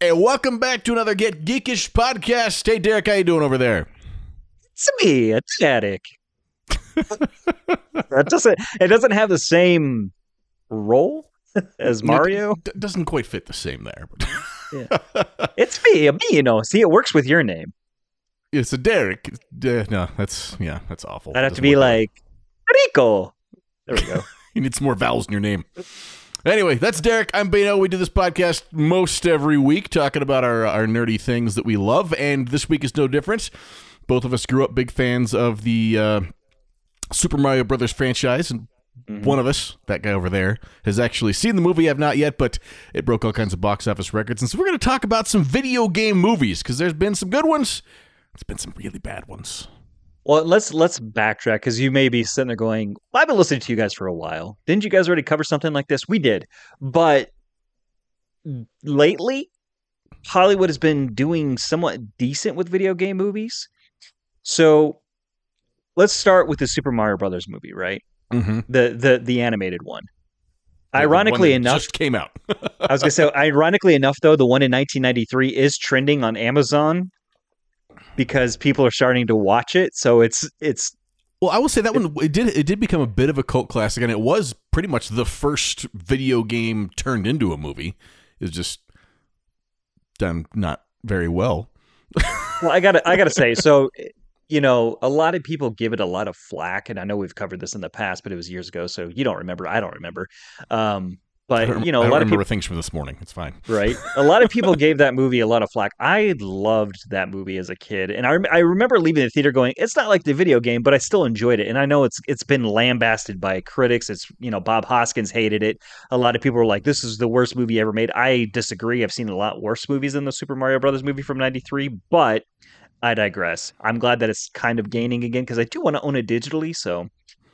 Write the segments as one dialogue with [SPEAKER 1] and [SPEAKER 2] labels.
[SPEAKER 1] And welcome back to another Get Geekish podcast. Hey, Derek, how you doing over there?
[SPEAKER 2] It's me, a static. that doesn't. It doesn't have the same role as Mario.
[SPEAKER 1] It d- doesn't quite fit the same there. But
[SPEAKER 2] It's me, me. You know. See, it works with your name.
[SPEAKER 1] yeah, so Derek. Uh, no, that's yeah, that's awful.
[SPEAKER 2] I'd have to be
[SPEAKER 1] out.
[SPEAKER 2] like Rico. There we go.
[SPEAKER 1] You need some more vowels in your name. Anyway, that's Derek. I'm Beno. We do this podcast most every week, talking about our, our nerdy things that we love, and this week is no different. Both of us grew up big fans of the uh, Super Mario Brothers franchise, and one of us, that guy over there, has actually seen the movie. I've not yet, but it broke all kinds of box office records, and so we're going to talk about some video game movies because there's been some good ones. There's been some really bad ones.
[SPEAKER 2] Well, let's let's backtrack because you may be sitting there going, well, "I've been listening to you guys for a while. Didn't you guys already cover something like this? We did, but lately, Hollywood has been doing somewhat decent with video game movies. So, let's start with the Super Mario Brothers movie, right?
[SPEAKER 1] Mm-hmm.
[SPEAKER 2] The the the animated one. Ironically enough,
[SPEAKER 1] just came out.
[SPEAKER 2] I was gonna say, ironically enough, though, the one in 1993 is trending on Amazon because people are starting to watch it. So it's it's
[SPEAKER 1] Well, I will say that one it did it did become a bit of a cult classic, and it was pretty much the first video game turned into a movie. It's just done not very well.
[SPEAKER 2] well, I gotta I gotta say, so you know, a lot of people give it a lot of flack, and I know we've covered this in the past, but it was years ago, so you don't remember. I don't remember. Um, but
[SPEAKER 1] don't-
[SPEAKER 2] you know, a lot of people,
[SPEAKER 1] things from this morning. It's fine.
[SPEAKER 2] right? A lot of people gave that movie a lot of flack. I loved that movie as a kid, and I rem- I remember leaving the theater going, "It's not like the video game, but I still enjoyed it." And I know it's it's been lambasted by critics. It's you know Bob Hoskins hated it. A lot of people were like, "This is the worst movie ever made." I disagree. I've seen a lot worse movies than the Super Mario Brothers movie from '93, but I digress. I'm glad that it's kind of gaining again because I do want to own it digitally. So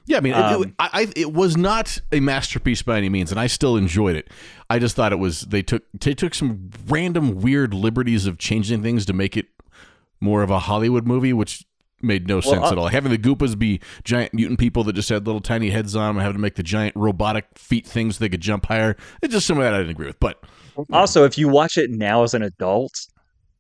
[SPEAKER 1] Yeah, I mean, it, it,
[SPEAKER 2] Um,
[SPEAKER 1] I, it was not a masterpiece by any means, and I still enjoyed it. I just thought it was they took they took some random weird liberties of changing things to make it more of a Hollywood movie, which made no sense
[SPEAKER 2] uh,
[SPEAKER 1] at all. Having the Goombas be giant mutant people that just had little tiny heads on them, and having to make the giant robotic feet things so they could jump higher. It's just some of that I didn't agree with. But
[SPEAKER 2] Also, if you watch it now as an adult,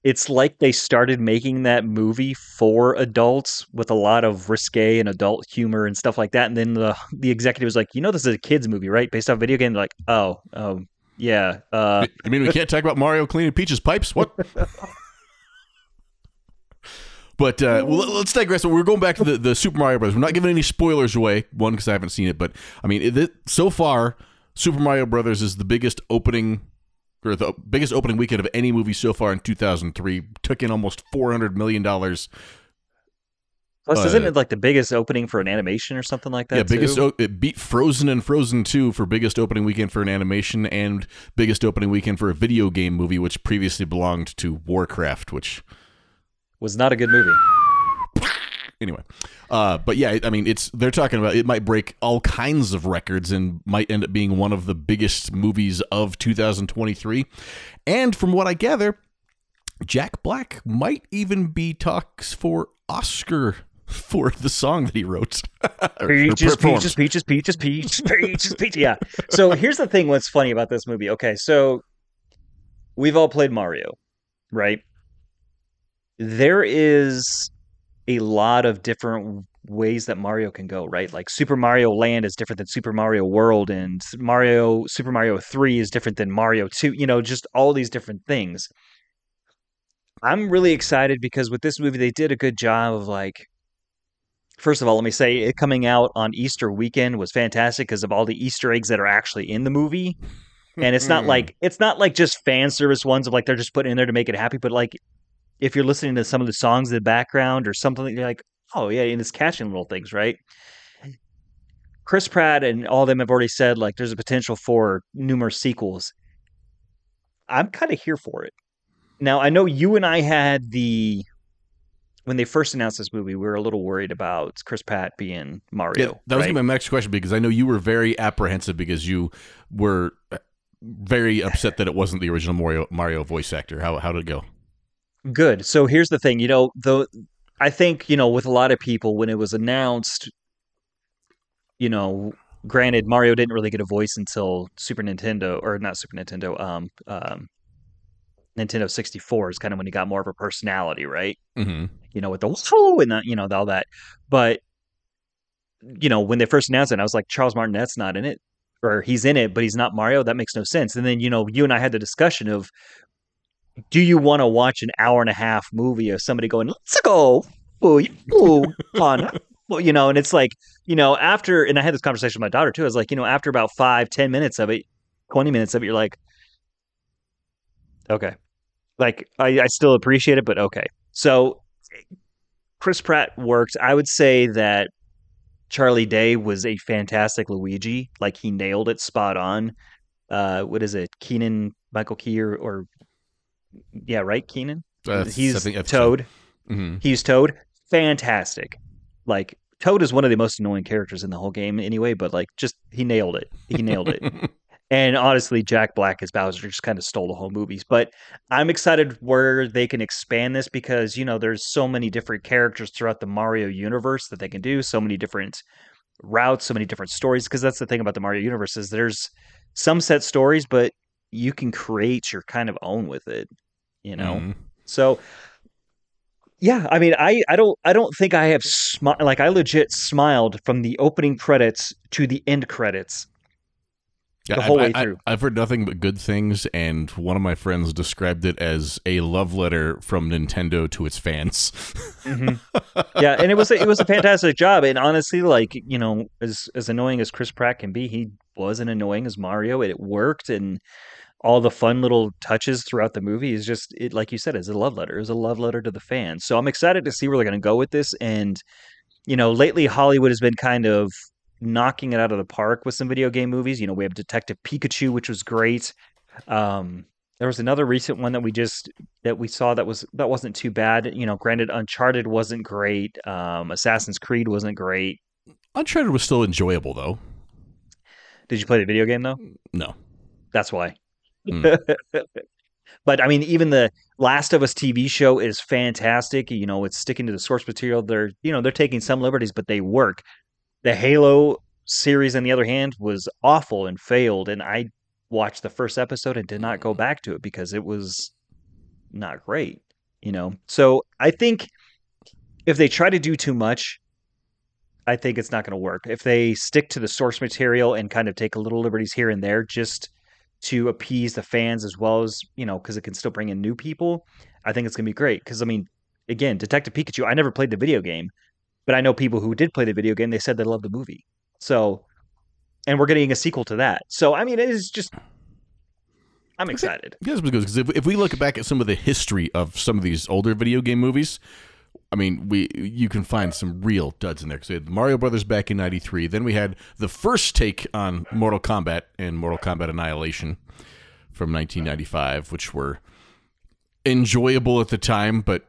[SPEAKER 2] it's like they started making that movie for adults with a lot of risque and adult humor and stuff like that. And then the the executive was like, "You know, this is a kids movie, right? Based off a video game." Like, "Oh, um, yeah." Uh,
[SPEAKER 1] I mean, we can't talk about Mario cleaning Peach's pipes. What? But uh, well, let's digress. We're going back to the, the Super Mario Brothers. We're not giving any spoilers away. One, because I haven't seen it, but I mean, it- so far, Super Mario Brothers is the biggest opening or the biggest opening weekend of any movie so far in 2003. Took in almost 400 million dollars.
[SPEAKER 2] plus,
[SPEAKER 1] Uh,
[SPEAKER 2] isn't it like the biggest opening for an animation or something like that?
[SPEAKER 1] Yeah, biggest. O- it beat Frozen and Frozen 2 for biggest opening weekend for an animation and biggest opening weekend for a video game movie, which previously belonged to Warcraft, which
[SPEAKER 2] was not a good movie.
[SPEAKER 1] Anyway uh but yeah i mean it's they're talking about it might break all kinds of records and might end up being one of the biggest movies of 2023 and from what i gather jack black might even be talks for oscar for the song that he wrote Or-
[SPEAKER 2] Peaches, peaches, peaches, peaches, peaches, peaches, peaches. Yeah. So here's the thing. What's funny about this movie? Okay, so we've all played Mario, right? There is a lot of different ways that Mario can go, right? Like Super Mario Land is different than Super Mario World, and Mario Super Mario Three is different than Mario Two. You know, just all these different things. I'm really excited because with this movie, they did a good job of like First of all, let me say it coming out on Easter weekend was fantastic because of all the Easter eggs that are actually in the movie. And it's not hmm. like it's not like just fan service ones of like they're just putting in there to make it happy, but like if you're listening to some of the songs in the background or something, you're like, oh yeah, and it's catching little things, right? Chris Pratt and all of them have already said like there's a potential for numerous sequels. I'm kind of here for it. Now I know you and I had the when they first announced this movie, we were a little worried about Chris Pratt being Mario.
[SPEAKER 1] yeah, that was
[SPEAKER 2] right?
[SPEAKER 1] my next question because i know you were very apprehensive because you were uh, very upset that it wasn't the original mario mario voice actor how, how did it go
[SPEAKER 2] Good. So here's the thing, you know, though I think, you know, with a lot of people when it was announced, you know, granted Mario didn't really get a voice until Super Nintendo or not Super Nintendo, um um Nintendo 64 is kind of when he got more of a personality, right?
[SPEAKER 1] hmm
[SPEAKER 2] You know, with the whoa and the, you know all that. But you know, when they first announced it, I was like, Charles Martinet's not in it, or he's in it, but he's not Mario. That makes no sense. And then you know, you and I had the discussion of, do you want to watch an hour and a half movie of somebody going, "Let's go, ooh, ooh, on," well, you know, and it's like, you know, after, and I had this conversation with my daughter too. I was like, you know, after about five, ten minutes of it, twenty minutes of it, you're like, okay, like I, I still appreciate it, but okay. So Chris Pratt worked. I would say that Charlie Day was a fantastic Luigi. Like he nailed it spot on. Uh, what is it? Keenan Michael Key or, or yeah, right? Keenan.
[SPEAKER 1] Uh,
[SPEAKER 2] He's
[SPEAKER 1] I think that's-
[SPEAKER 2] Toad.
[SPEAKER 1] Mhm.
[SPEAKER 2] He's Toad. Fantastic. Like Toad is one of the most annoying characters in the whole game anyway, but like just he nailed it. He nailed it. And honestly, Jack Black as Bowser just kind of stole the whole movies. But I'm excited where they can expand this because, you know, there's so many different characters throughout the Mario universe that they can do, so many different routes, so many different stories. Because that's the thing about the Mario universe is there's some set stories, but you can create your kind of own with it, you know?
[SPEAKER 1] Mhm.
[SPEAKER 2] So yeah, I mean, I, I don't I don't think I have smi- like I legit smiled from the opening credits to the end credits.
[SPEAKER 1] Yeah,
[SPEAKER 2] The
[SPEAKER 1] I-
[SPEAKER 2] whole
[SPEAKER 1] I,
[SPEAKER 2] way
[SPEAKER 1] I-
[SPEAKER 2] through.
[SPEAKER 1] I've heard nothing but good things, and one of my friends described it as a love letter from Nintendo to its fans.
[SPEAKER 2] yeah, and it was a, it was a fantastic job. And honestly, like you know, as as annoying as Chris Pratt can be, he wasn't annoying as Mario. and It, worked, and all the fun little touches throughout the movie is just it. Like you said, is a love letter. Was a love letter to the fans. So I'm excited to see where they're going to go with this. And you know, lately Hollywood has been kind of knocking it out of the park with some video game movies. You know, we have Detective Pikachu, which was great. Um, there was another recent one that we just that we saw that was that wasn't too bad. You know, granted, Uncharted wasn't great. Um, Assassin's Creed wasn't great.
[SPEAKER 1] Uncharted was still enjoyable, though.
[SPEAKER 2] Did you play the video game though?
[SPEAKER 1] No.
[SPEAKER 2] That's why.
[SPEAKER 1] Mm.
[SPEAKER 2] but I mean, even the Last of Us TV show is fantastic. You know, it's sticking to the source material. They're you know they're taking some liberties, but they work. The Halo series, on the other hand, was awful and failed. And I watched the first episode and did not go back to it because it was not great. You know, so I think if they try to do too much, I think it's not going to work. If they stick to the source material and kind of take a little liberties here and there, just to appease the fans as well as you know, because it can still bring in new people, I think it's going to be great. Because I mean, again, Detective Pikachu. I never played the video game, but I know people who did play the video game. They said they loved the movie. So, and we're getting a sequel to that. So, I mean, it is just. I'm excited.
[SPEAKER 1] Yes, because if, if we look back at some of the history of some of these older video game movies, I mean, we you can find some real duds in there. Because we had Mario Brothers back in '93. Then we had the first take on Mortal Kombat and Mortal Kombat Annihilation from 1995, which were enjoyable at the time, but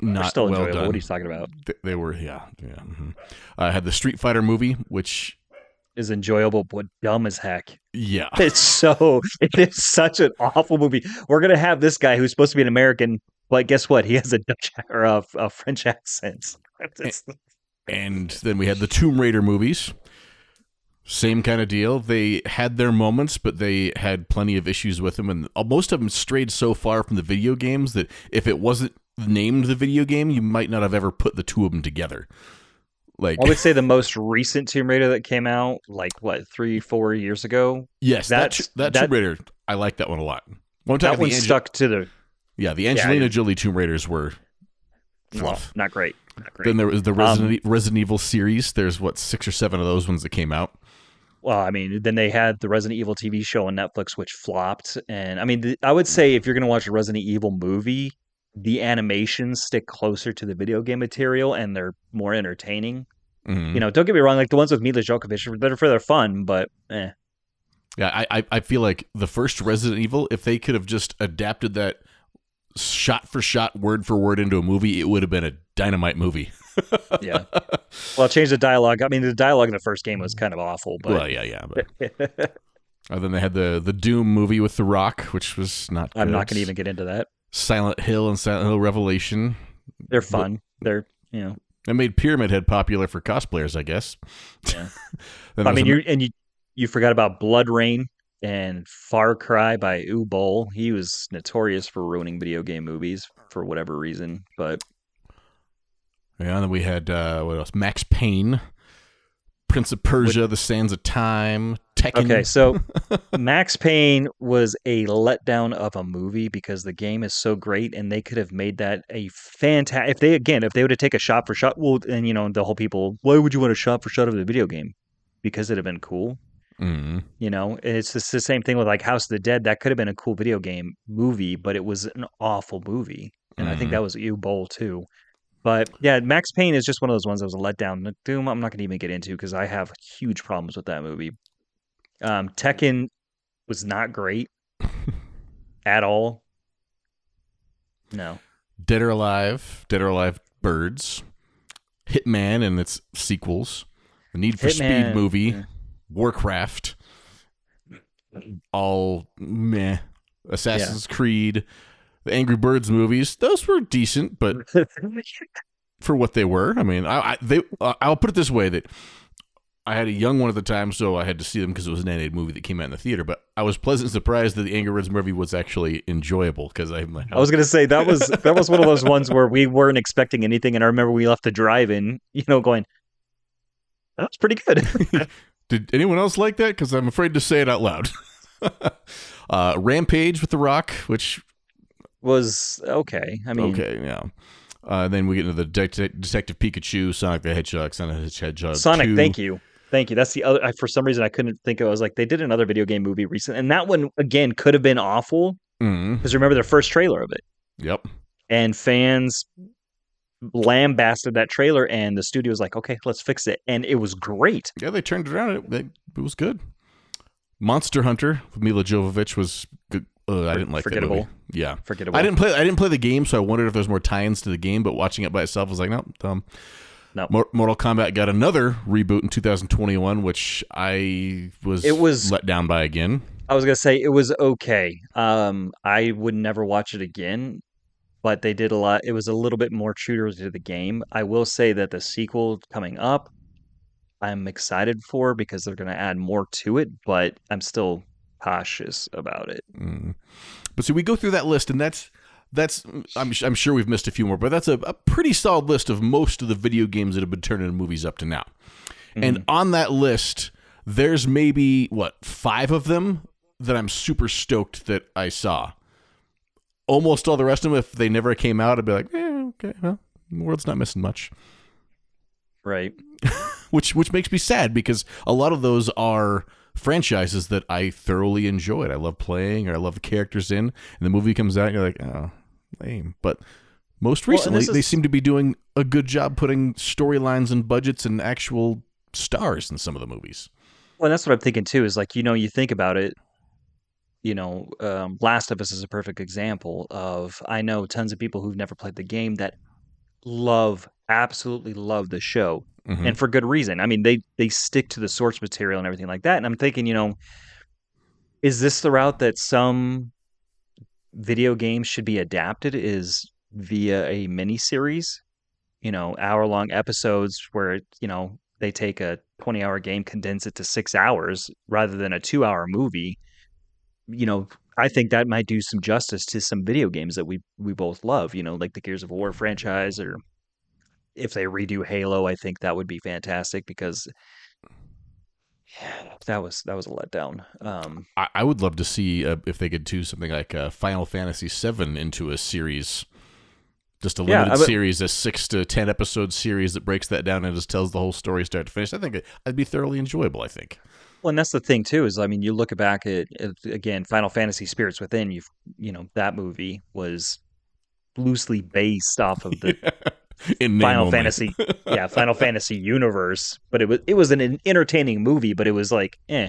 [SPEAKER 2] They're
[SPEAKER 1] not
[SPEAKER 2] still
[SPEAKER 1] well
[SPEAKER 2] enjoyable.
[SPEAKER 1] done.
[SPEAKER 2] What are you talking about?
[SPEAKER 1] Th- They were, yeah, yeah. mhm. I had the Street Fighter movie, which,
[SPEAKER 2] Is enjoyable, but dumb as heck.
[SPEAKER 1] yeah,
[SPEAKER 2] It's so it is such an awful movie. We're gonna have this guy who's supposed to be an American, but guess what? He has a Dutch or a, a French accent.
[SPEAKER 1] And then we had the Tomb Raider movies. Same kind of deal. They had their moments, but they had plenty of issues with them, and uh, most of them strayed so far from the video games that if it wasn't named the video game, you might not have ever put the two of them together. Like,
[SPEAKER 2] I would say the most recent Tomb Raider that came out, like what three, four years ago,
[SPEAKER 1] yes, that
[SPEAKER 2] that's-
[SPEAKER 1] that,
[SPEAKER 2] that-
[SPEAKER 1] Tomb Raider, I like that one a lot. One
[SPEAKER 2] that
[SPEAKER 1] time,
[SPEAKER 2] one
[SPEAKER 1] the
[SPEAKER 2] stuck to the
[SPEAKER 1] yeah, the Angelina
[SPEAKER 2] yeah.
[SPEAKER 1] Jolie Tomb Raiders were
[SPEAKER 2] no,
[SPEAKER 1] fluff.
[SPEAKER 2] not great. Not great.
[SPEAKER 1] Then there was the
[SPEAKER 2] Um,
[SPEAKER 1] Resident, E- Resident Evil series. There's what six or seven of those ones that came out.
[SPEAKER 2] Well, I mean, then they had the Resident Evil TV show on Netflix, which flopped. And I mean, th- I would say if you're going to watch a Resident Evil movie, the animations stick closer to the video game material and they're more entertaining.
[SPEAKER 1] Mhm.
[SPEAKER 2] You know, don't get me wrong, like the ones with Mila Jovovich, they're for their fun, but eh.
[SPEAKER 1] Yeah, I I feel like the first Resident Evil, if they could have just adapted that shot for shot, word for word into a movie, it would have been a dynamite movie.
[SPEAKER 2] yeah. well, change the dialogue. I mean, the dialogue in the first game was kind of awful,
[SPEAKER 1] well,
[SPEAKER 2] but
[SPEAKER 1] yeah, yeah. But and then they had the the Doom movie with The Rock, which was not.
[SPEAKER 2] I'm
[SPEAKER 1] good.
[SPEAKER 2] not going to even get into that.
[SPEAKER 1] Silent Hill and Silent Hill Revelation.
[SPEAKER 2] They're fun. They're, you know,
[SPEAKER 1] It made Pyramid Head popular for cosplayers, I guess.
[SPEAKER 2] Yeah. I mean,
[SPEAKER 1] was
[SPEAKER 2] you and you you forgot about BloodRayne and Far Cry by Uwe Boll. He was notorious for ruining video game movies for whatever reason, but
[SPEAKER 1] Yeah, and then we had uh, what else? Max Payne, Prince of Persia, The Sands of Time, Tekken.
[SPEAKER 2] Okay, so Max Payne was a letdown of a movie because the game is so great, and they could have made that a fantastic. If they again, if they would have taken a shot for shot, well, and you know the whole people, why would you want a shot for shot of the video game? Because it'd have been cool.
[SPEAKER 1] Mhm.
[SPEAKER 2] You know, it's just the same thing with like House of the Dead. That could have been a cool video game movie, but it was an awful movie, and I think
[SPEAKER 1] Mhm.
[SPEAKER 2] that was Uwe Boll too. But yeah, Max Payne is just one of those ones that was a letdown. Doom, I'm not going to even get into because I have huge problems with that movie. Um, Tekken was not great at all. No,
[SPEAKER 1] Dead or Alive, Dead or Alive Birds, Hitman and its sequels, the Need for Speed movie,
[SPEAKER 2] yeah.
[SPEAKER 1] Warcraft, all meh. Assassin's Creed, the Angry Birds movies, those were decent, but for what they were, I mean, I, I they uh, I'll put it this way that I had a young one at the time, so I had to see them because it was an animated movie that came out in the theater. But I was pleasantly surprised that the Angry Birds movie was actually enjoyable because I'm like,
[SPEAKER 2] I was gonna say that was that was one of those ones where we weren't expecting anything, and I remember we left the drive-in, you know, going, "That was pretty good."
[SPEAKER 1] Did anyone else like that? Because I'm afraid to say it out loud. uh, Rampage with The Rock, which
[SPEAKER 2] was okay. I mean,
[SPEAKER 1] okay, yeah. Uh, then we get into the Det- Detective Pikachu, Sonic the Hedgehog, Sonic the Hedgehog.
[SPEAKER 2] Sonic,
[SPEAKER 1] 2.
[SPEAKER 2] thank you. Thank you. That's the other. I, for some reason, I couldn't think of. I was like, they did another video game movie recent, and that one again could have been awful
[SPEAKER 1] mm-hmm
[SPEAKER 2] because remember their first trailer of it,
[SPEAKER 1] Yep.
[SPEAKER 2] and fans lambasted that trailer, and the studio was like, okay, let's fix it, and it was great.
[SPEAKER 1] Yeah, they turned it around. It, it, it was good. Monster Hunter with Mila Jovovich was good. Uh, I didn't like that
[SPEAKER 2] Forgettable.
[SPEAKER 1] movie. Yeah.
[SPEAKER 2] Forgettable.
[SPEAKER 1] I didn't play. I didn't play the game, so I wondered if there's more tie-ins to the game. But watching it by itself I was like, no, dumb.
[SPEAKER 2] No.
[SPEAKER 1] Mor- Mortal Kombat got another reboot in 2021, which I was
[SPEAKER 2] It was-
[SPEAKER 1] let down by again.
[SPEAKER 2] I was gonna say it was okay. Um, I would never watch it again, but they did a lot. It was a little bit more true to the game. I will say that the sequel coming up, I'm excited for because they're gonna add more to it, but I'm still cautious about it.
[SPEAKER 1] Mm. But see, we go through that list, and that's that's. I'm I'm sure we've missed a few more, but that's a, a pretty solid list of most of the video games that have been turned into movies up to now. And on that list, there's maybe what five of them that I'm super stoked that I saw. Almost all the rest of them, if they never came out, I'd be like, eh, okay, well, the world's not missing much.
[SPEAKER 2] Right.
[SPEAKER 1] Which which makes me sad because a lot of those are franchises that I thoroughly enjoyed. I love playing or I love the characters in, and the movie comes out and you're like, oh, lame. But most
[SPEAKER 2] Well,
[SPEAKER 1] recently,
[SPEAKER 2] this
[SPEAKER 1] they
[SPEAKER 2] is-
[SPEAKER 1] seem to be doing a good job putting storylines and budgets and actual stars in some of the movies.
[SPEAKER 2] Well, that's what I'm thinking too. Is like you know, you think about it. You know, um, Last of Us is a perfect example of. I know tons of people who've never played the game that love, absolutely love the show,
[SPEAKER 1] Mhm.
[SPEAKER 2] and for good reason. I mean, they they stick to the source material and everything like that. And I'm thinking, you know, is this the route that some video games should be adapted? Is via a mini series, you know, hour long episodes where you know they take a 20 hour game, condense it to six hours rather than a two hour movie. You know, I think that might do some justice to some video games that we we both love. You know, like the Gears of War franchise or if they redo Halo, I think that would be fantastic because yeah, that was that was a letdown. Um,
[SPEAKER 1] I, I would love to see uh, if they could do something like uh, Final Fantasy VII into a series, just a limited
[SPEAKER 2] I would-
[SPEAKER 1] series, a six to ten episode series that breaks that down and just tells the whole story start to finish. I think it, would be thoroughly enjoyable. I think.
[SPEAKER 2] Well, and that's the thing too is I mean you look back at, at again Final Fantasy Spirits Within you you know that movie was loosely based off of the
[SPEAKER 1] In
[SPEAKER 2] Final
[SPEAKER 1] only.
[SPEAKER 2] Fantasy yeah Final Fantasy universe, but it was it was an entertaining movie, but it was like eh.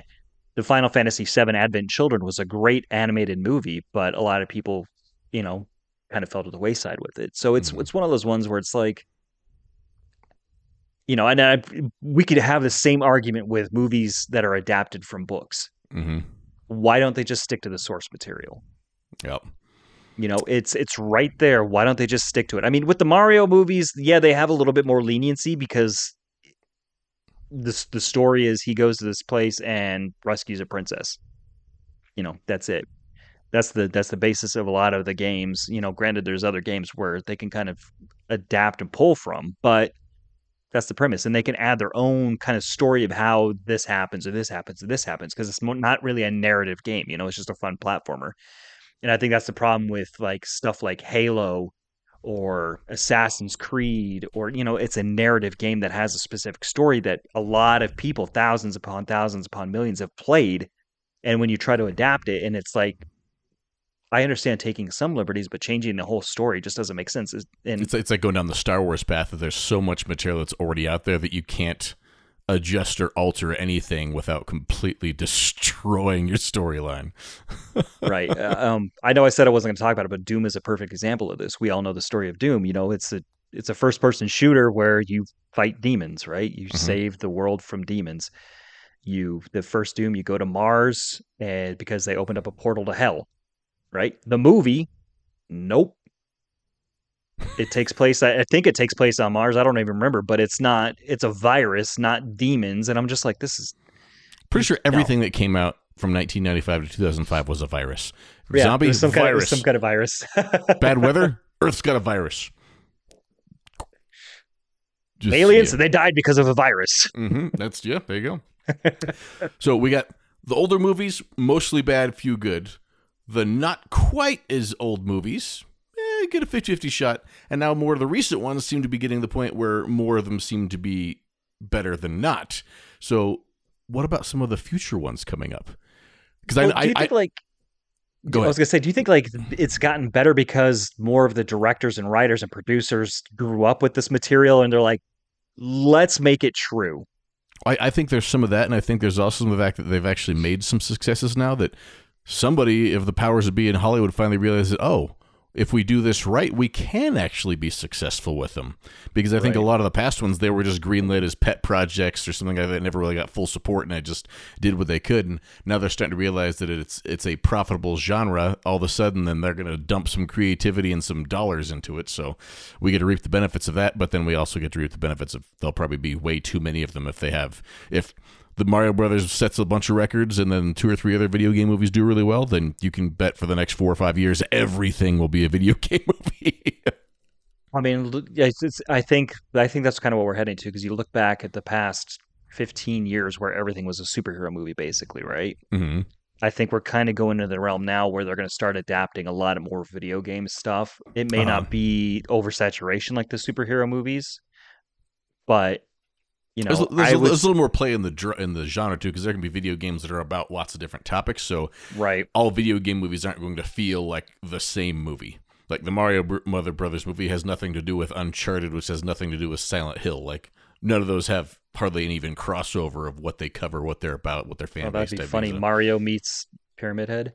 [SPEAKER 2] The Final Fantasy VII Advent Children was a great animated movie, but a lot of people you know kind of fell to the wayside with it. So it's
[SPEAKER 1] Mhm.
[SPEAKER 2] it's one of those ones where it's like you know, and I, we could have the same argument with movies that are adapted from books
[SPEAKER 1] hmm
[SPEAKER 2] why don't they just stick to the source material?
[SPEAKER 1] Yep.
[SPEAKER 2] You know, it's it's right there. Why don't they just stick to it? I mean, with the Mario movies, yeah, they have a little bit more leniency because the the story is he goes to this place and rescues a princess. you know that's it. That's the that's the basis of a lot of the games. You know, granted, there's other games where they can kind of adapt and pull from, but that's the premise, and they can add their own kind of story of how this happens or this happens or this happens because it's not really a narrative game. You know, it's just a fun platformer. And I think that's the problem with like stuff like Halo or Assassin's Creed or you know it's a narrative game that has a specific story that a lot of people thousands upon thousands upon millions have played and when you try to adapt it and it's like I understand taking some liberties but changing the whole story just doesn't make sense and
[SPEAKER 1] it's, it's like going down the Star Wars path that there's so much material that's already out there that you can't adjust or alter anything without completely destroying your storyline.
[SPEAKER 2] right. Uh, um, I know I said I wasn't going to talk about it, but Doom is a perfect example of this. We all know the story of Doom. You know, it's a it's a first person shooter where you fight demons, right? You mm-hmm. save the world from demons. You the first Doom, you go to Mars, and because they opened up a portal to hell, right? The movie, nope it takes place i think it takes place on mars i don't even remember but it's not it's a virus not demons and i'm just like this is
[SPEAKER 1] pretty sure everything no. that came out from 1995 to 2005 was a virus yeah, zombie
[SPEAKER 2] some
[SPEAKER 1] virus
[SPEAKER 2] kind of, some kind of virus
[SPEAKER 1] bad weather earth's got a virus
[SPEAKER 2] Just, aliens yeah. they died because of a virus
[SPEAKER 1] mm-hmm. that's yeah there you go so we got the older movies mostly bad few good the not quite as old movies eh, get a 50 50 shot. And now more of the recent ones seem to be getting the point where more of them seem to be better than not. So, what about some of the future ones coming up?
[SPEAKER 2] Because well, I, do you I, think I, like Go I was gonna say, do you think like it's gotten better because more of the directors and writers and producers grew up with this material and they're like, let's make it true?
[SPEAKER 1] I, I think there's some of that, and I think there's also some of the fact that they've actually made some successes now that somebody, if the powers that be in Hollywood finally realizes, oh, if we do this right, we can actually be successful with them. Because I think right. a lot of the past ones, they were just greenlit as pet projects or something like that. Never really got full support, and I just did what they could. And now they're starting to realize that it's it's a profitable genre. All of a sudden, then they're going to dump some creativity and some dollars into it. So we get to reap the benefits of that. But then we also get to reap the benefits of there'll probably be way too many of them if they have if the Mario Brothers sets a bunch of records and then two or three other video game movies do really well, then you can bet for the next four or five years everything will be a video game movie.
[SPEAKER 2] I mean, it's, it's, I think I think that's kind of what we're heading to because you look back at the past 15 years where everything was a superhero movie, basically, right?
[SPEAKER 1] Mm-hmm.
[SPEAKER 2] I think we're kind of going into the realm now where they're going to start adapting a lot of more video game stuff. It may uh-huh. not be oversaturation like the superhero movies, but you know,
[SPEAKER 1] there's, there's, a, there's, a, little more play in the in the genre too, because there can be video games that are about lots of different topics. So,
[SPEAKER 2] right,
[SPEAKER 1] all video game movies aren't going to feel like the same movie. Like the Mario Mother Brothers movie has nothing to do with Uncharted, which has nothing to do with Silent Hill. Like none of those have hardly an even crossover of what they cover, what they're about, what their fan oh,
[SPEAKER 2] base. That'd be funny. Mario meets Pyramid Head.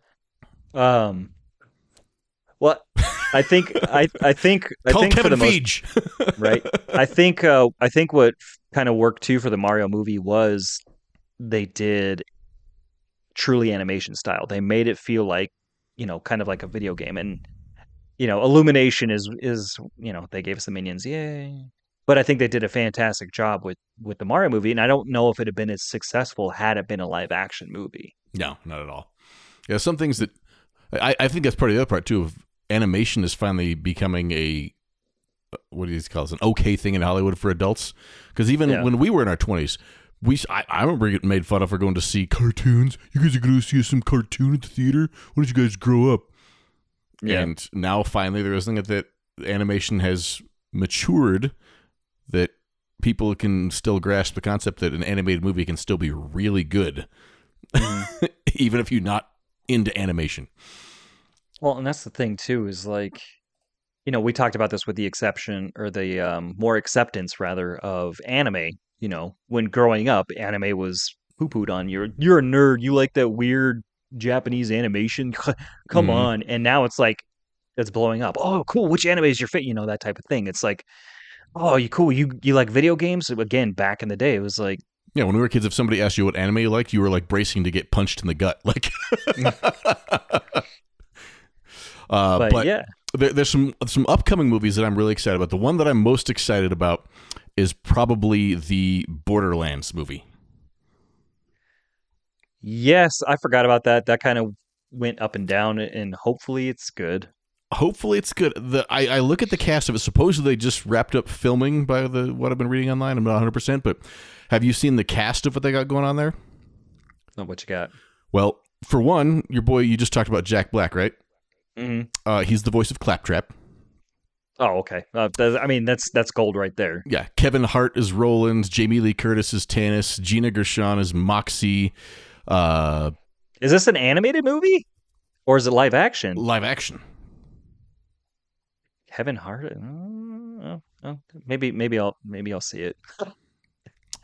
[SPEAKER 2] Um, well, I think I I think I
[SPEAKER 1] Call
[SPEAKER 2] think
[SPEAKER 1] Kevin
[SPEAKER 2] for the most, right. I think uh, I think what kind of worked too for the Mario movie was they did truly animation style. They made it feel like you know kind of like a video game, and you know Illumination is is you know they gave us the minions, yay! But I think they did a fantastic job with with the Mario movie, and I don't know if it had been as successful had it been a live action movie.
[SPEAKER 1] No, not at all. Yeah, some things that I, I think that's part of the other part too of animation is finally becoming a what do you call it? An okay thing in Hollywood for adults. Because even yeah. when we were in our twenties, we I, I, remember getting made fun of for going to see cartoons. You guys are going to see some cartoon at the theater. When did you guys grow up? Yeah. And now finally there is something that animation has matured that people can still grasp the concept that an animated movie can still be really good, mm-hmm. even if you're not into animation.
[SPEAKER 2] Well, and that's the thing too is like, you know, we talked about this with the exception or the um, more acceptance rather of anime. You know, when growing up, anime was poo pooed on. You're you're a nerd. You like that weird Japanese animation. Come mm. on. And now it's like it's blowing up. Oh, cool. Which anime is your fit? You know that type of thing. It's like, oh, you cool. You you like video games? Again, back in the day, it was like
[SPEAKER 1] yeah, when we were kids, if somebody asked you what anime you like, you were like bracing to get punched in the gut. Like, Uh, but, but, yeah, there, there's some some upcoming movies that I'm really excited about. The one that I'm most excited about is probably the Borderlands movie.
[SPEAKER 2] Yes, I forgot about that. That kind of went up and down, and hopefully it's good.
[SPEAKER 1] Hopefully it's good. The I, I look at the cast of it. Supposedly they just wrapped up filming by the what I've been reading online. I'm not 100, percent but have you seen the cast of what they got going on there?
[SPEAKER 2] Not what you got.
[SPEAKER 1] Well, for one, your boy you just talked about Jack Black, right?
[SPEAKER 2] Hmm
[SPEAKER 1] Uh, he's the voice of Claptrap.
[SPEAKER 2] Oh, okay. Uh, I mean, that's that's gold right there.
[SPEAKER 1] Yeah, Kevin Hart is Roland. Jamie Lee Curtis is Tannis. Gina Gershon is Moxxi. Uh,
[SPEAKER 2] Is this an animated movie, or is it live action?
[SPEAKER 1] live action.
[SPEAKER 2] Kevin Hart. Uh, oh, oh, maybe maybe I'll maybe I'll see it.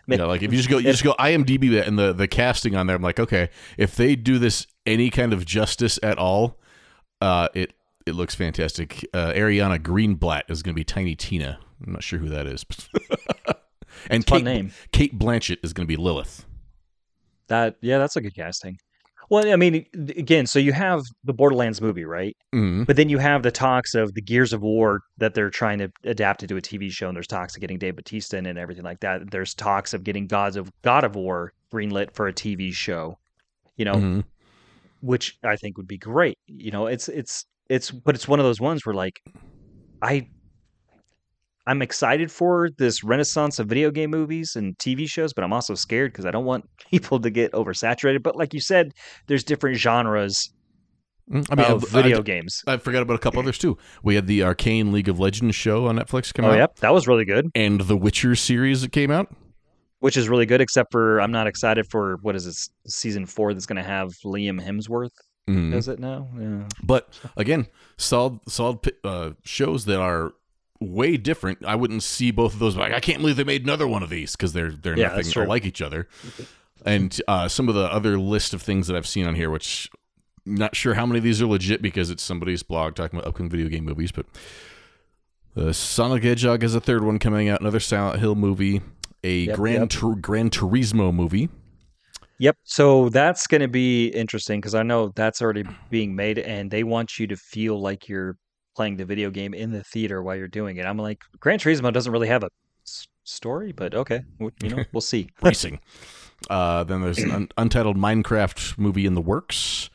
[SPEAKER 1] Yeah, like if you just go, you just go IMDb and the the casting on there. I'm like, okay, if they do this any kind of justice at all, uh, it it looks fantastic. Uh, Ariana Greenblatt is going to be Tiny Tina. I'm not sure who that is, and Kate,
[SPEAKER 2] name.
[SPEAKER 1] Cate Blanchett is going to be Lilith.
[SPEAKER 2] That yeah, that's a good casting. Well, I mean, again, so you have the Borderlands movie, right?
[SPEAKER 1] Mm.
[SPEAKER 2] But then you have the talks of the Gears of War that they're trying to adapt into a TV show, and there's talks of getting Dave Batista in and everything like that. There's talks of getting Gods of God of War greenlit for a TV show, you know,
[SPEAKER 1] Mhm.
[SPEAKER 2] Which I think would be great. You know, it's it's it's but it's one of those ones where like I I'm excited for this renaissance of video game movies and TV shows, but I'm also scared because I don't want people to get oversaturated. But like you said, there's different genres
[SPEAKER 1] Mm. I mean,
[SPEAKER 2] of
[SPEAKER 1] I- I-
[SPEAKER 2] video games.
[SPEAKER 1] I forgot about a couple others too. We had the Arcane League of Legends show on Netflix come
[SPEAKER 2] Oh,
[SPEAKER 1] out,
[SPEAKER 2] yep, that was really good.
[SPEAKER 1] and the Witcher series that came out.
[SPEAKER 2] Which is really good. Except for I'm not excited for what is this season four that's going to have Liam Hemsworth.
[SPEAKER 1] Mhm.
[SPEAKER 2] Is it now? Yeah.
[SPEAKER 1] But again, solid solid uh, shows that are way different. I wouldn't see both of those. Like I can't believe they made another one of these because they're they're
[SPEAKER 2] Yeah,
[SPEAKER 1] nothing like each other. And uh, some of the other list of things that I've seen on here, which not sure how many of these are legit because it's somebody's blog talking about upcoming video game movies, but. Uh, Sonic Hedgehog has a third one coming out. Another Silent Hill movie, a
[SPEAKER 2] Yep,
[SPEAKER 1] Gran
[SPEAKER 2] yep.
[SPEAKER 1] Tur- Gran Turismo movie.
[SPEAKER 2] Yep. So that's going to be interesting because I know that's already being made, and they want you to feel like you're playing the video game in the theater while you're doing it. I'm like, Gran Turismo doesn't really have a s- story, but okay, you know, we'll see.
[SPEAKER 1] racing. Uh, then there's an un- untitled Minecraft movie in the works.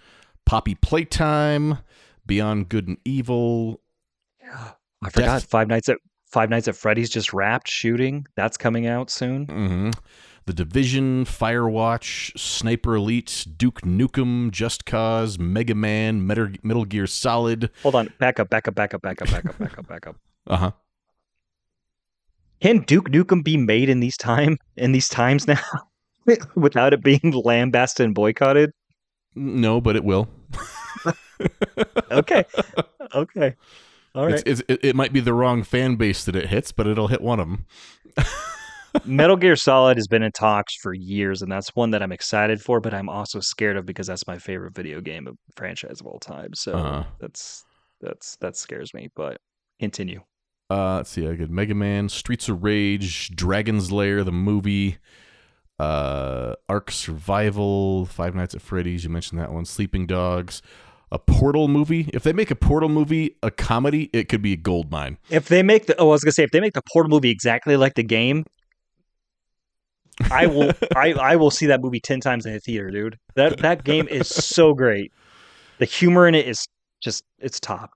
[SPEAKER 1] Poppy Playtime, Beyond Good and Evil.
[SPEAKER 2] I forgot
[SPEAKER 1] Death-
[SPEAKER 2] Five Nights at Five Nights at Freddy's just wrapped shooting. That's coming out soon.
[SPEAKER 1] hmm The Division, Firewatch, Sniper Elite, Duke Nukem, Just Cause, Mega Man, Metal, Metal Gear Solid.
[SPEAKER 2] Hold on, back up, back up, back up, back up, back up, back up, back up.
[SPEAKER 1] Uh huh.
[SPEAKER 2] Can Duke Nukem be made in these time in these times now without it being lambasted and boycotted?
[SPEAKER 1] No, but it will.
[SPEAKER 2] Okay, okay, all right.
[SPEAKER 1] It's, it's, it, it might be the wrong fan base that it hits, but it'll hit one of them.
[SPEAKER 2] Metal Gear Solid has been in talks for years, and that's one that I'm excited for, but I'm also scared of because that's my favorite video game franchise of all time. So
[SPEAKER 1] Uh-huh.
[SPEAKER 2] that's that's that scares me. But continue.
[SPEAKER 1] Uh, let's see. I get Mega Man, Streets of Rage, Dragon's Lair, the movie, uh, Ark Survival, Five Nights at Freddy's. You mentioned that one. Sleeping Dogs, a Portal movie. If they make a Portal movie, a comedy, it could be a gold mine.
[SPEAKER 2] If they make the oh, I was gonna say if they make the Portal movie exactly like the game, I will I I will see that movie ten times in the theater, dude. That that game is so great. The humor in it is just it's top.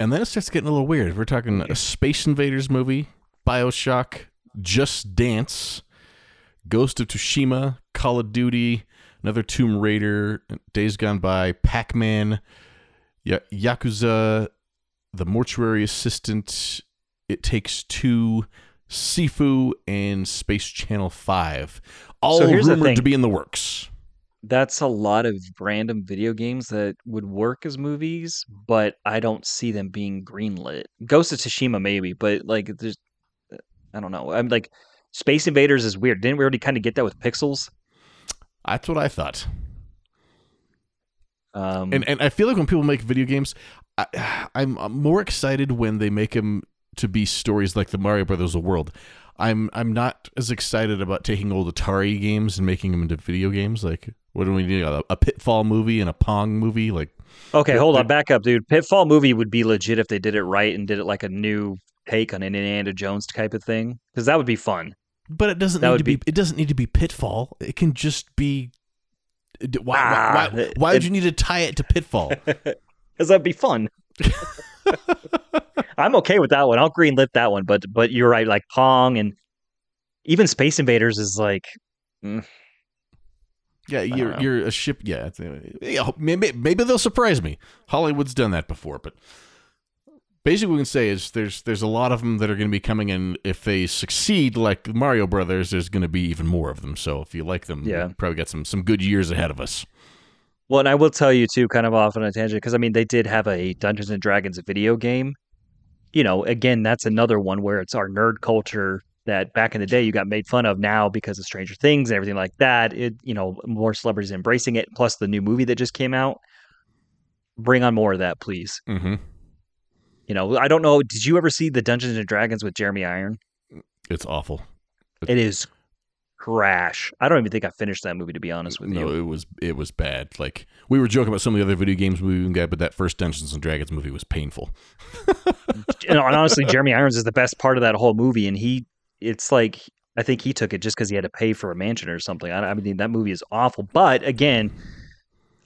[SPEAKER 1] And then it starts getting a little weird. We're talking a Space Invaders movie, Bioshock, Just Dance, Ghost of Tsushima, Call of Duty, another Tomb Raider, Days Gone By, Pac Man, ya- Yakuza, The Mortuary Assistant, It Takes Two, Sifu, and Space Channel 5. All
[SPEAKER 2] So here's
[SPEAKER 1] rumored to be in the works.
[SPEAKER 2] That's a lot of random video games that would work as movies, but I don't see them being greenlit. Ghost of Tsushima maybe, but like there's uh, I don't know. I'm like Space Invaders is weird. Didn't we already kind of get that with Pixels?
[SPEAKER 1] That's what I thought.
[SPEAKER 2] Um,
[SPEAKER 1] and and I feel like when people make video games, I, I'm, I'm more excited when they make them to be stories like the Mario Brothers of the world. I'm I'm not as excited about taking old Atari games and making them into video games. Like what do we need? A, a Pitfall movie and a Pong movie? Like
[SPEAKER 2] Okay, hold on, back up, dude. Pitfall movie would be legit if they did it right and did it like a new take on an Indiana Jones type of thing, because that would be fun.
[SPEAKER 1] But it doesn't
[SPEAKER 2] That
[SPEAKER 1] need to be,
[SPEAKER 2] be-
[SPEAKER 1] it doesn't need to be Pitfall. It can just be Why,
[SPEAKER 2] Ah,
[SPEAKER 1] why, why, why would you need to tie it to Pitfall?
[SPEAKER 2] Because that'd be fun. I'm okay with that one. I'll greenlit that one, but but you're right. Like Pong and even Space Invaders is like
[SPEAKER 1] Yeah, you're
[SPEAKER 2] know.
[SPEAKER 1] you're a ship. Yeah, yeah, maybe maybe they'll surprise me. Hollywood's done that before, but basically, what we can say is there's there's a lot of them that are going to be coming in. If they succeed, like Mario Brothers, there's going to be even more of them. So if you like them,
[SPEAKER 2] Yeah.
[SPEAKER 1] probably got some some good years ahead of us.
[SPEAKER 2] Well, and I will tell you too, kind of off on a tangent, because I mean, they did have a Dungeons and Dragons video game. You know, again, that's another one where it's our nerd culture that back in the day you got made fun of. Now because of Stranger Things and everything like that, it you know more celebrities embracing it. Plus the new movie that just came out. Bring on more of that, please.
[SPEAKER 1] Mm-hmm.
[SPEAKER 2] You know, I don't know. Did you ever see the Dungeons and Dragons with Jeremy Iron?
[SPEAKER 1] Mm, it's awful.
[SPEAKER 2] It is trash. I don't even think I finished that movie to be honest with
[SPEAKER 1] No,
[SPEAKER 2] you.
[SPEAKER 1] No, it was it was bad. Like we were joking about some of the other video games we even got, but that first Dungeons and Dragons movie was painful.
[SPEAKER 2] and honestly, Jeremy Irons is the best part of that whole movie, and he, it's like I think he took it just because he had to pay for a mansion or something. I, I mean, that movie is awful, but again,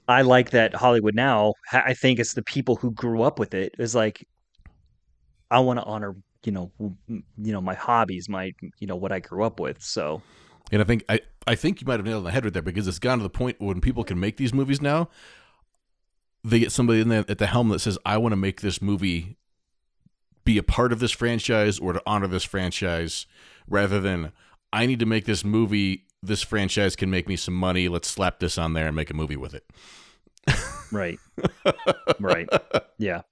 [SPEAKER 2] I like that Hollywood now. I think it's the people who grew up with it. Is like, I want to honor, you know, you know, my hobbies, my, you know, what I grew up with. So
[SPEAKER 1] And I think I, I think you might have nailed on the head right there because it's gotten to the point when people can make these movies now. They get somebody in there at the helm that says, "I want to make this movie be a part of this franchise or to honor this franchise," rather than I need to make this movie. This franchise can make me some money. Let's slap this on there and make a movie with it.
[SPEAKER 2] right, right, yeah.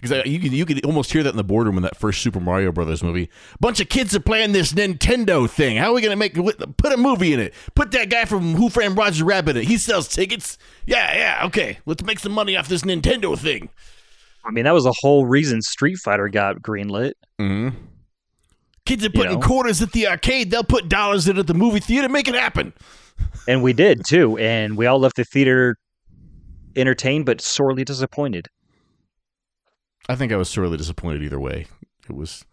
[SPEAKER 1] Because you can you could almost hear that in the boardroom in that first Super Mario Brothers movie. Bunch of kids are playing this Nintendo thing. How are we gonna make put a movie in it? Put that guy from Who Framed Roger Rabbit in it. He sells tickets. Yeah, yeah, okay. Let's make some money off this Nintendo thing.
[SPEAKER 2] I mean, that was the whole reason Street Fighter got greenlit.
[SPEAKER 1] Mm-hmm. Kids are putting
[SPEAKER 2] know?
[SPEAKER 1] quarters at the arcade. They'll put dollars in at the movie theater. Make it happen.
[SPEAKER 2] And we did too. And we all left the theater entertained but sorely disappointed.
[SPEAKER 1] I think I was sorely disappointed either way. It was.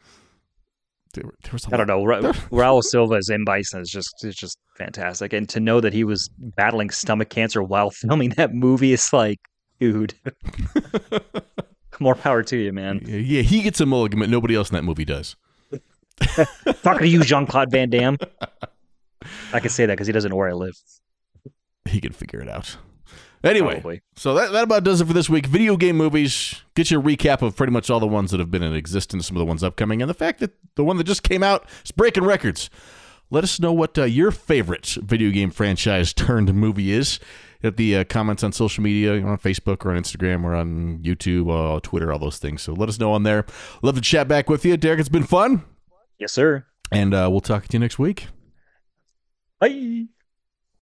[SPEAKER 1] There, there was a
[SPEAKER 2] I don't know. Ra- Raul Silva's M Bison is just is just fantastic. And to know that he was battling stomach cancer while filming that movie is like, dude. More power to you, man.
[SPEAKER 1] Yeah, he gets a mulligan, but nobody else in that movie does.
[SPEAKER 2] Talking to you, Jean Claude Van Damme. I can say that because he doesn't know where I live.
[SPEAKER 1] He can figure it out. Anyway,
[SPEAKER 2] Probably.
[SPEAKER 1] so that, that about does it for this week. Video game movies. Get you a recap of pretty much all the ones that have been in existence, some of the ones upcoming, and the fact that the one that just came out is breaking records. Let us know what uh, your favorite video game franchise turned movie is. At the uh, comments on social media, on Facebook or on Instagram or on YouTube, uh, Twitter, all those things. So let us know on there. Love to chat back with you, Derek. It's been fun,
[SPEAKER 2] Yes, sir.
[SPEAKER 1] and uh, we'll talk to you next week.
[SPEAKER 2] Bye.